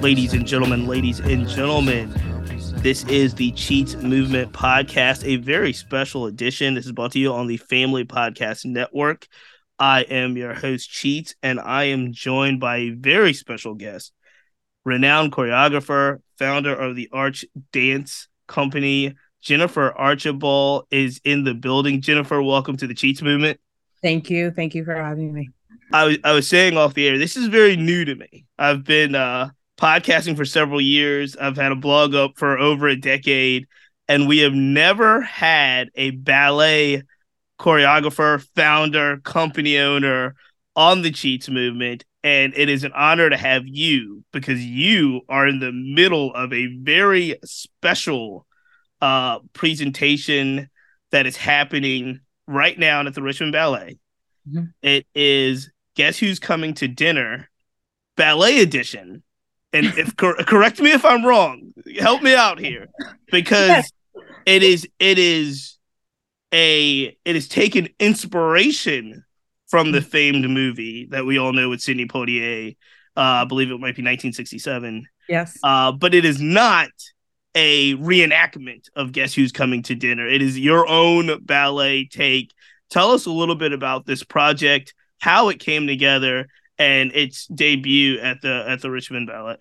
ladies and gentlemen, ladies and gentlemen. This is the Cheats Movement Podcast, a very special edition. This is brought to you on the Family Podcast Network. I am your host, Cheats, and I am joined by a very special guest, renowned choreographer, founder of the Arch Dance Company. Jennifer Archibald is in the building. Jennifer, welcome to the Cheats Movement. Thank you. Thank you for having me. I was I was saying off the air, this is very new to me. I've been uh podcasting for several years. I've had a blog up for over a decade, and we have never had a ballet choreographer, founder, company owner on the Cheats movement. And it is an honor to have you because you are in the middle of a very special uh, presentation that is happening right now at the Richmond Ballet. Mm-hmm. It is Guess Who's Coming to Dinner Ballet Edition and if cor- correct me if I'm wrong, help me out here because yes. it is it is a it is taken inspiration from the famed movie that we all know with Sidney Poitier. Uh, I believe it might be 1967. Yes. Uh, but it is not a reenactment of Guess Who's Coming to Dinner. It is your own ballet take. Tell us a little bit about this project, how it came together, and its debut at the at the Richmond Ballet?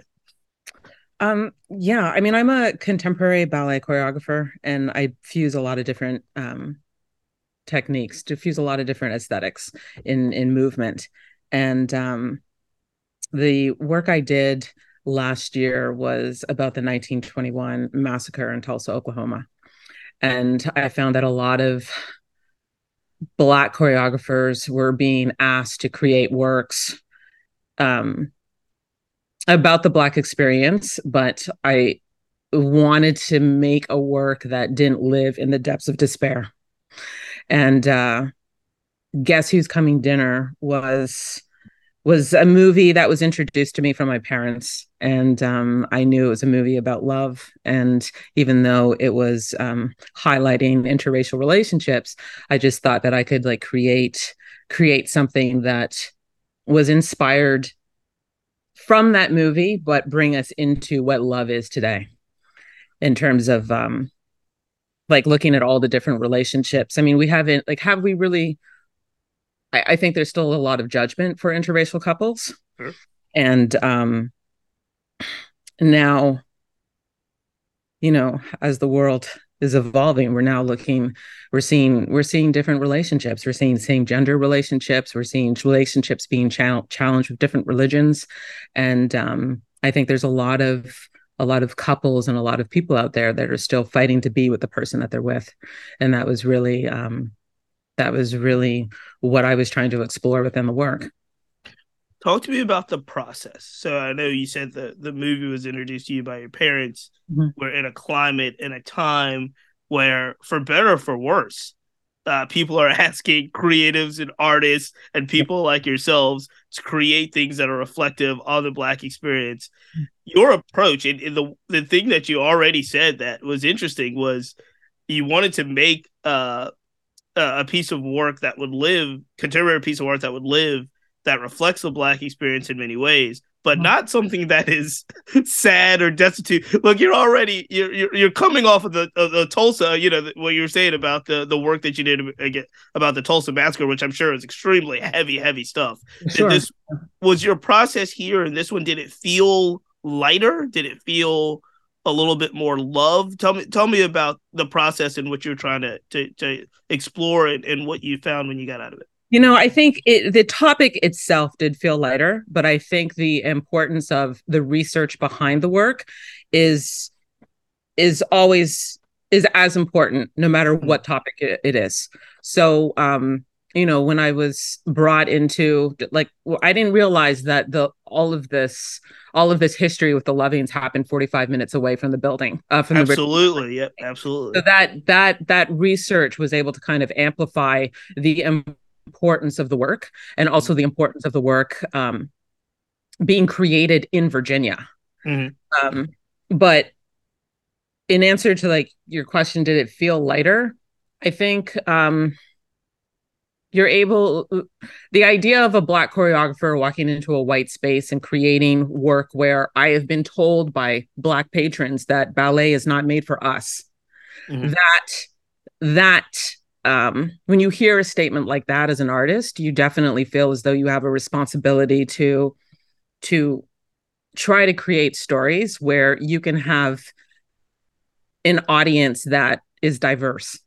Um, yeah, I mean, I'm a contemporary ballet choreographer, and I fuse a lot of different um, techniques, to fuse a lot of different aesthetics in in movement. And um, the work I did last year was about the 1921 massacre in Tulsa, Oklahoma, and I found that a lot of black choreographers were being asked to create works um, about the Black experience, but I wanted to make a work that didn't live in the depths of despair. And uh, Guess Who's Coming Dinner was was a movie that was introduced to me from my parents and um, i knew it was a movie about love and even though it was um, highlighting interracial relationships i just thought that i could like create create something that was inspired from that movie, but bring us into what love is today in terms of um like looking at all the different relationships. I mean, we haven't like have we really I, I think there's still a lot of judgment for interracial couples. And um now, you know, as the world is evolving. We're now looking we're seeing we're seeing different relationships. We're seeing same gender relationships. We're seeing relationships being challenged with different religions. And um, i think there's a lot of a lot of couples and a lot of people out there that are still fighting to be with the person that they're with. And that was really um, that was really what i was trying to explore within the work talk to me about the process. So I know you said the the movie was introduced to you by your parents. Mm-hmm. We're in a climate in a time where, for better or for worse, uh, people are asking creatives and artists and people like yourselves to create things that are reflective of the black experience. Your approach and, and the the thing that you already said that was interesting was you wanted to make uh, a piece of work that would live contemporary piece of work that would live that reflects the black experience in many ways but mm-hmm. not something that is sad or destitute. Look, you're already you're you're, you're coming off of the, of the Tulsa, you know what you were saying about the the work that you did about the Tulsa massacre, which I'm sure is extremely heavy, heavy stuff. Sure. This was your process here, and this one did it feel lighter? Did it feel a little bit more love? Tell me tell me about the process in which you're trying to to, to explore it and what you found when you got out of it. You know, I think it, the topic itself did feel lighter, but I think the importance of the research behind the work is is always is as important no matter mm-hmm. what topic it, it is. So, um, you know, when I was brought into like well, I didn't realize that the all of this all of this history with the Lovings happened 45 minutes away from the building. Uh, from absolutely, the yep, absolutely. So that that that research was able to kind of amplify the importance of the work and also the importance of the work um, being created in Virginia. Mm-hmm. Um, but in answer to like your question, did it feel lighter? I think um, you're able the idea of a black choreographer walking into a white space and creating work where i have been told by black patrons that ballet is not made for us mm-hmm. that that um, when you hear a statement like that as an artist you definitely feel as though you have a responsibility to to try to create stories where you can have an audience that is diverse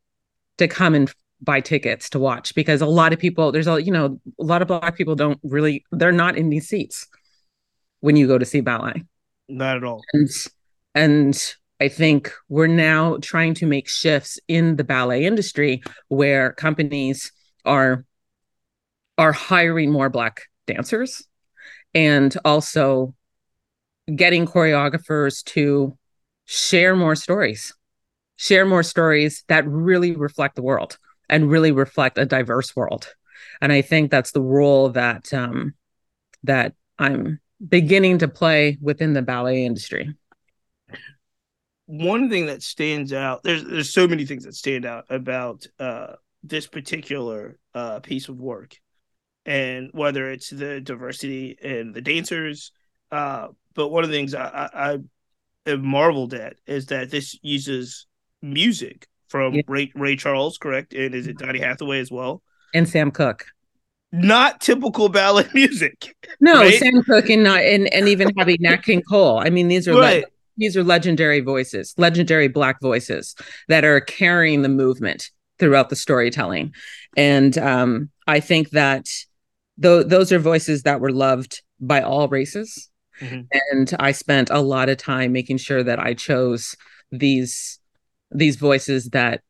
to come and buy tickets to watch because a lot of people there's a you know a lot of black people don't really they're not in these seats when you go to see ballet. Not at all. And, and i think we're now trying to make shifts in the ballet industry where companies are are hiring more black dancers and also getting choreographers to share more stories share more stories that really reflect the world and really reflect a diverse world. And I think that's the role that um, that I'm beginning to play within the ballet industry. One thing that stands out there's there's so many things that stand out about uh, this particular uh, piece of work, and whether it's the diversity in the dancers, uh, but one of the things I, I, marveled at is that this uses music from yeah. Ray Ray Charles, correct? And is it Donny Hathaway as well? And Sam Cooke. Not typical ballet music. No, right? Sam Cooke and not and, and even having Nat King Cole. I mean, these are right. le- these are legendary voices, legendary black voices that are carrying the movement throughout the storytelling. And um, I think that th- those are voices that were loved by all races. Mm-hmm. And I spent a lot of time making sure that I chose these these voices that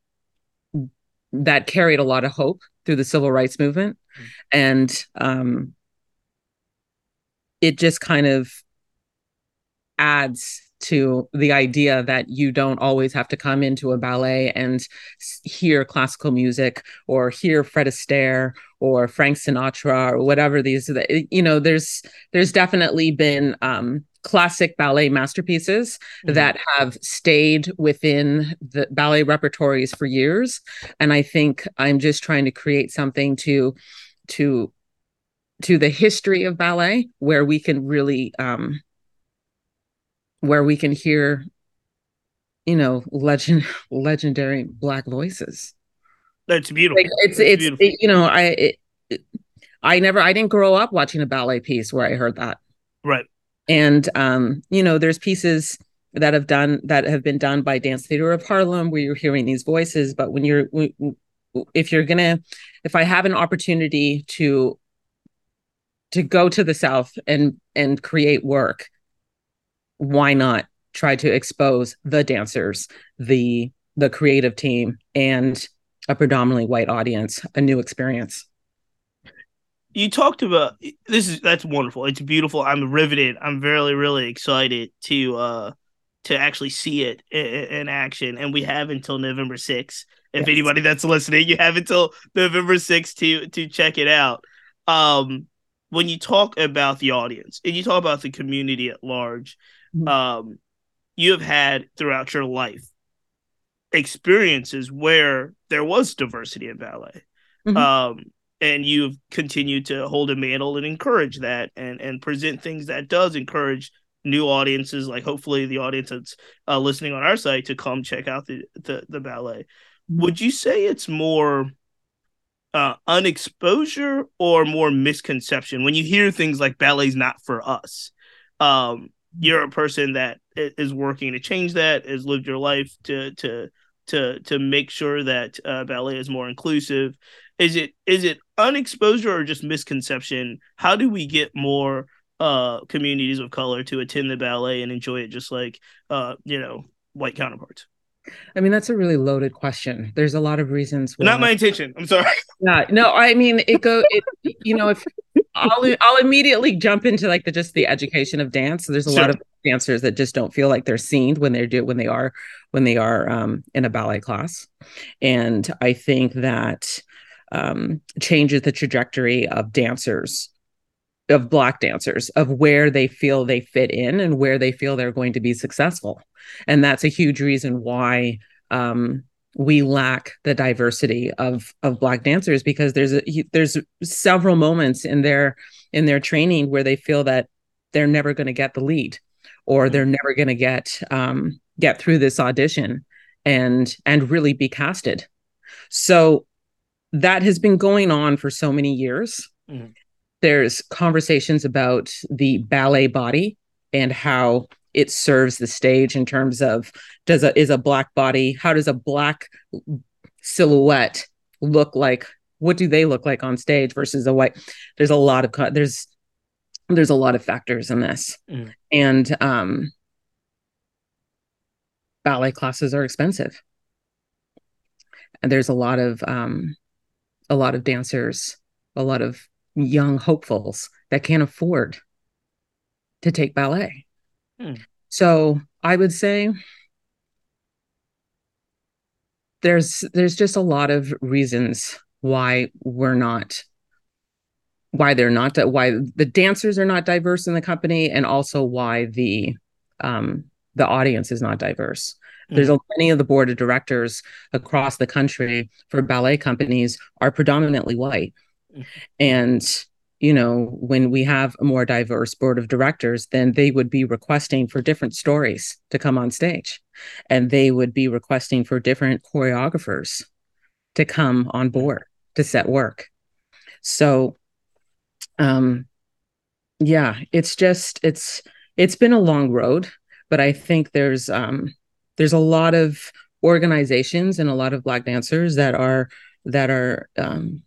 that carried a lot of hope through the civil rights movement mm-hmm. and um, it just kind of adds to the idea that you don't always have to come into a ballet and hear classical music or hear Fred Astaire or Frank Sinatra or whatever these you know there's there's definitely been um, classic ballet masterpieces mm-hmm. that have stayed within the ballet repertories for years and i think i'm just trying to create something to to to the history of ballet where we can really um where we can hear you know legend legendary black voices that's beautiful like it's it's beautiful. It, you know i it, it, i never i didn't grow up watching a ballet piece where i heard that right and um, you know, there's pieces that have done that have been done by Dance Theater of Harlem where you're hearing these voices. But when you're if you're gonna if I have an opportunity to to go to the South and and create work, why not try to expose the dancers, the the creative team, and a predominantly white audience, a new experience you talked about this is that's wonderful. It's beautiful. I'm riveted. I'm really really excited to uh to actually see it in, in action. And we have until November 6th. If yes. anybody that's listening, you have until November 6th to to check it out. Um when you talk about the audience and you talk about the community at large. Um you have had throughout your life experiences where there was diversity in ballet. Mm-hmm. Um and you've continued to hold a mantle and encourage that and and present things that does encourage new audiences like hopefully the audience that's uh, listening on our site to come check out the the, the ballet would you say it's more uh, unexposure or more misconception when you hear things like ballet's not for us um, you're a person that is working to change that has lived your life to to to to make sure that uh, ballet is more inclusive is it is it unexposure or just misconception? How do we get more uh communities of color to attend the ballet and enjoy it just like uh you know white counterparts? I mean, that's a really loaded question. There's a lot of reasons. Why... Not my intention. I'm sorry. Yeah, no, I mean, it go. It, you know, if I'll I'll immediately jump into like the just the education of dance. So There's a sure. lot of dancers that just don't feel like they're seen when they do when they are when they are um, in a ballet class, and I think that um, changes the trajectory of dancers of black dancers of where they feel they fit in and where they feel they're going to be successful and that's a huge reason why um, we lack the diversity of of black dancers because there's a there's several moments in their in their training where they feel that they're never going to get the lead or they're never going to get um, get through this audition and and really be casted. So that has been going on for so many years. Mm-hmm. there's conversations about the ballet body and how it serves the stage in terms of does a is a black body how does a black silhouette look like? What do they look like on stage versus a white there's a lot of there's there's a lot of factors in this. Mm. and um ballet classes are expensive. And there's a lot of um a lot of dancers a lot of young hopefuls that can't afford to take ballet Hmm. So I would say there's there's just a lot of reasons why we're not why they're not why the dancers are not diverse in the company and also why the um the audience is not diverse mm. there's a, many of the board of directors across the country for ballet companies are predominantly white mm. and you know, when we have a more diverse board of directors, then they would be requesting for different stories to come on stage. And they would be requesting for different choreographers to come on board to set work. So um yeah, it's just it's it's been a long road, but I think there's um there's a lot of organizations and a lot of black dancers that are that are um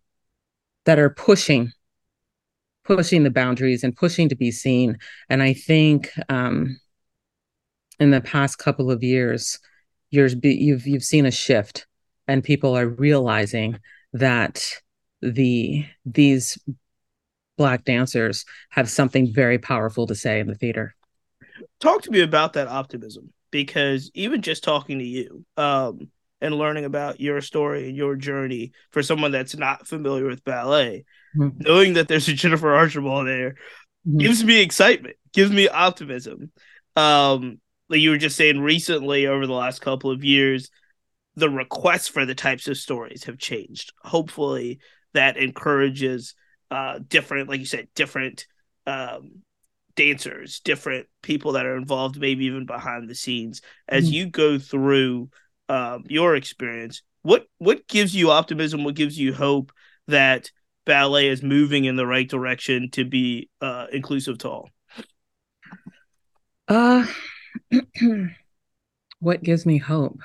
that are pushing pushing the boundaries and pushing to be seen. And I think um, in the past couple of years, years you've you've seen a shift, and people are realizing that the these black dancers have something very powerful to say in the theater. Talk to me about that optimism because even just talking to you um, and learning about your story and your journey for someone that's not familiar with ballet, mm-hmm. knowing that there's a Jennifer Archibald there mm-hmm. gives me excitement, gives me optimism. Um, like you were just saying recently over the last couple of years, the requests for the types of stories have changed. Hopefully, that encourages uh, different, like you said, different um, dancers, different people that are involved, maybe even behind the scenes. As mm-hmm. you go through um, your experience, what what gives you optimism? What gives you hope that ballet is moving in the right direction to be uh, inclusive to all? Uh, what gives me hope?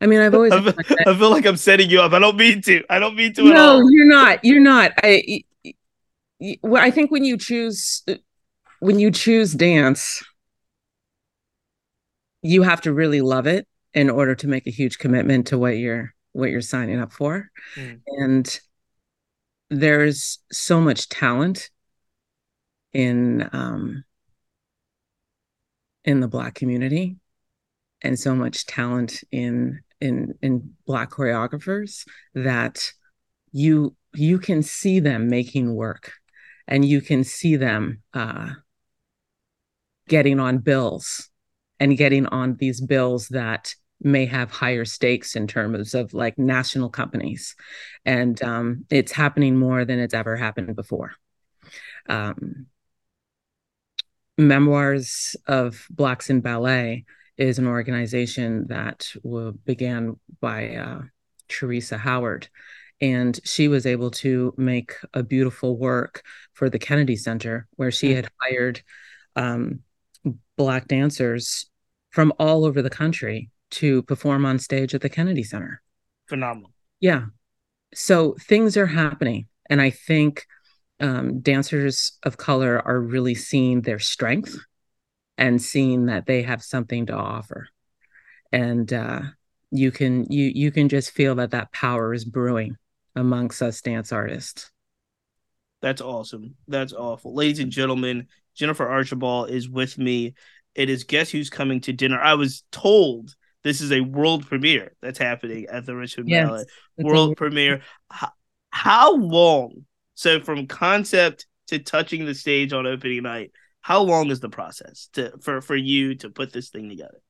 I mean, I've always. I feel, I feel, like I'm setting you up. I don't mean to. I don't mean to. No, you're not. You're not. I. Well, I think when you choose when you choose dance, you have to really love it in order to make a huge commitment to what you're what you're signing up for. Mm. And there's so much talent in um, in the black community and so much talent in in in black choreographers that you you can see them making work and you can see them uh, getting on bills and getting on these bills that may have higher stakes in terms of like national companies. And um, it's happening more than it's ever happened before. Um, Memoirs of Blacks in Ballet is an organization that began by uh, Theresa Howard. And she was able to make a beautiful work for the Kennedy Center, where she had hired um, Black dancers from all over the country to perform on stage at the Kennedy Center. Phenomenal. Yeah. So things are happening. And I think um, dancers of color are really seeing their strength and seeing that they have something to offer. And uh, you can you you can just feel that that power is brewing amongst us dance artists. That's awesome. That's awful. Ladies and gentlemen, Jennifer Archibald is with me. It is Guess Who's Coming to Dinner. I was told this is a world premiere that's happening at the Richmond yes, Ballet. World premiere. How, how long? So from concept to touching the stage on opening night, how long is the process to for for you to put this thing together?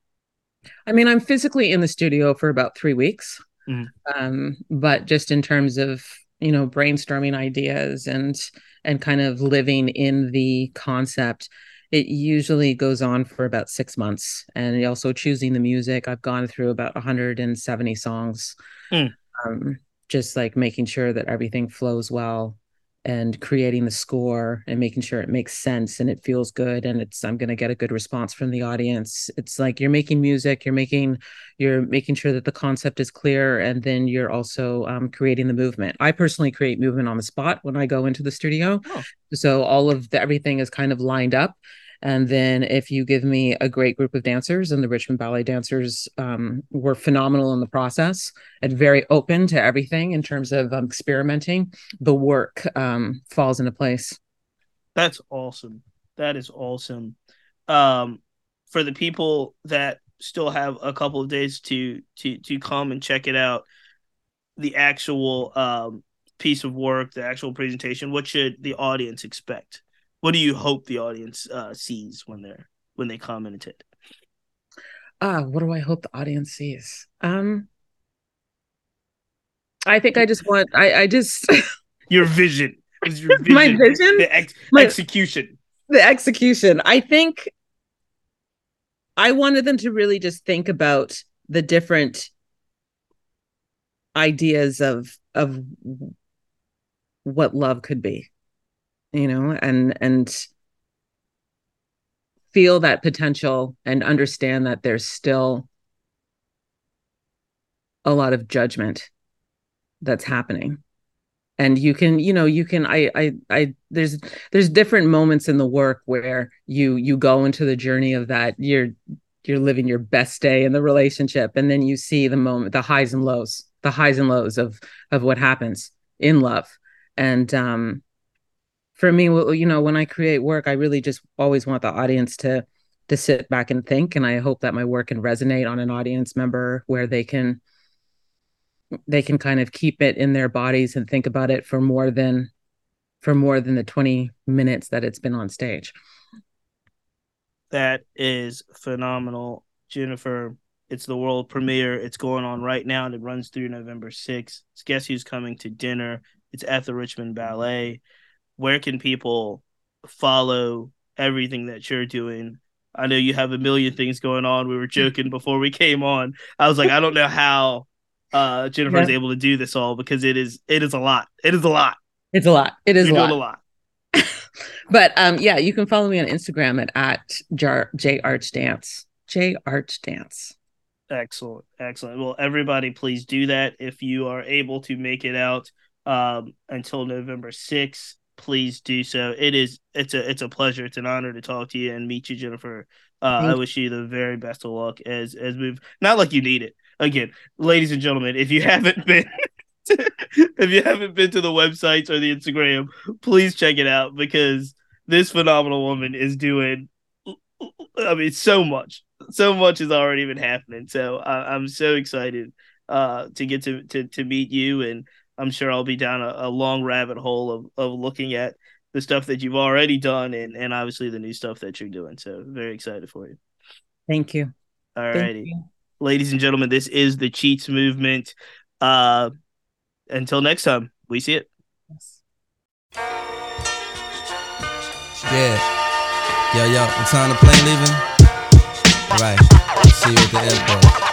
I mean, I'm physically in the studio for about three weeks, mm. um, but just in terms of you know brainstorming ideas and and kind of living in the concept it usually goes on for about six months and also choosing the music i've gone through about 170 songs mm. um, just like making sure that everything flows well and creating the score and making sure it makes sense and it feels good and it's i'm going to get a good response from the audience it's like you're making music you're making you're making sure that the concept is clear and then you're also um, creating the movement i personally create movement on the spot when i go into the studio oh. so all of the, everything is kind of lined up and then if you give me a great group of dancers, and the Richmond Ballet dancers um, were phenomenal in the process and very open to everything in terms of um, experimenting, the work um, falls into place. That's awesome. That is awesome. Um, for the people that still have a couple of days to to to come and check it out, the actual um, piece of work, the actual presentation, what should the audience expect? What do you hope the audience uh, sees when they're when they commented? Uh, what do I hope the audience sees? Um, I think I just want I I just your vision. Your vision. My vision, the ex- My, execution, the execution. I think I wanted them to really just think about the different ideas of of what love could be you know and and feel that potential and understand that there's still a lot of judgment that's happening. And you can you know you can I, I i there's there's different moments in the work where you you go into the journey of that you're you're living your best day in the relationship and then you see the moment the highs and lows the highs and lows of of what happens in love. And um for me you know when i create work i really just always want the audience to to sit back and think and i hope that my work can resonate on an audience member where they can they can kind of keep it in their bodies and think about it for more than for more than the 20 minutes that it's been on stage. That is phenomenal jennifer. It's the world premiere. It's going on right now and it runs through november 6th it's guess who's coming to dinner? It's at the richmond ballet where can people follow everything that you're doing? I know you have a million things going on. We were joking before we came on. I was like, I don't know how uh Jennifer is able to do this all because it is it is a lot. It is a lot. It's a lot. It is a lot. a lot. but um yeah, you can follow me on Instagram at at J Arch Dance. J Arch Dance. Excellent. Excellent. Well, everybody please do that if you are able to make it out um until November 6th please do so. It is it's a it's a pleasure. It's an honor to talk to you and meet you, Jennifer. Uh, I wish you the very best of luck as as we've not like you need it. Again, ladies and gentlemen, if you haven't been if you haven't been to the websites or the Instagram, please check it out because this phenomenal woman is doing I mean so much. So much has already been happening. So I, I'm so excited uh to get to, to to meet you and I'm sure I'll be down a, a long rabbit hole of, of looking at the stuff that you've already done and, and obviously the new stuff that you're doing. So very excited for you. Thank you. All righty. Ladies and gentlemen, this is the Cheats Movement. Uh until next time, we see it. Yes. Yeah. Yo, yo, the time to plane leaving? All right. See you at the airport.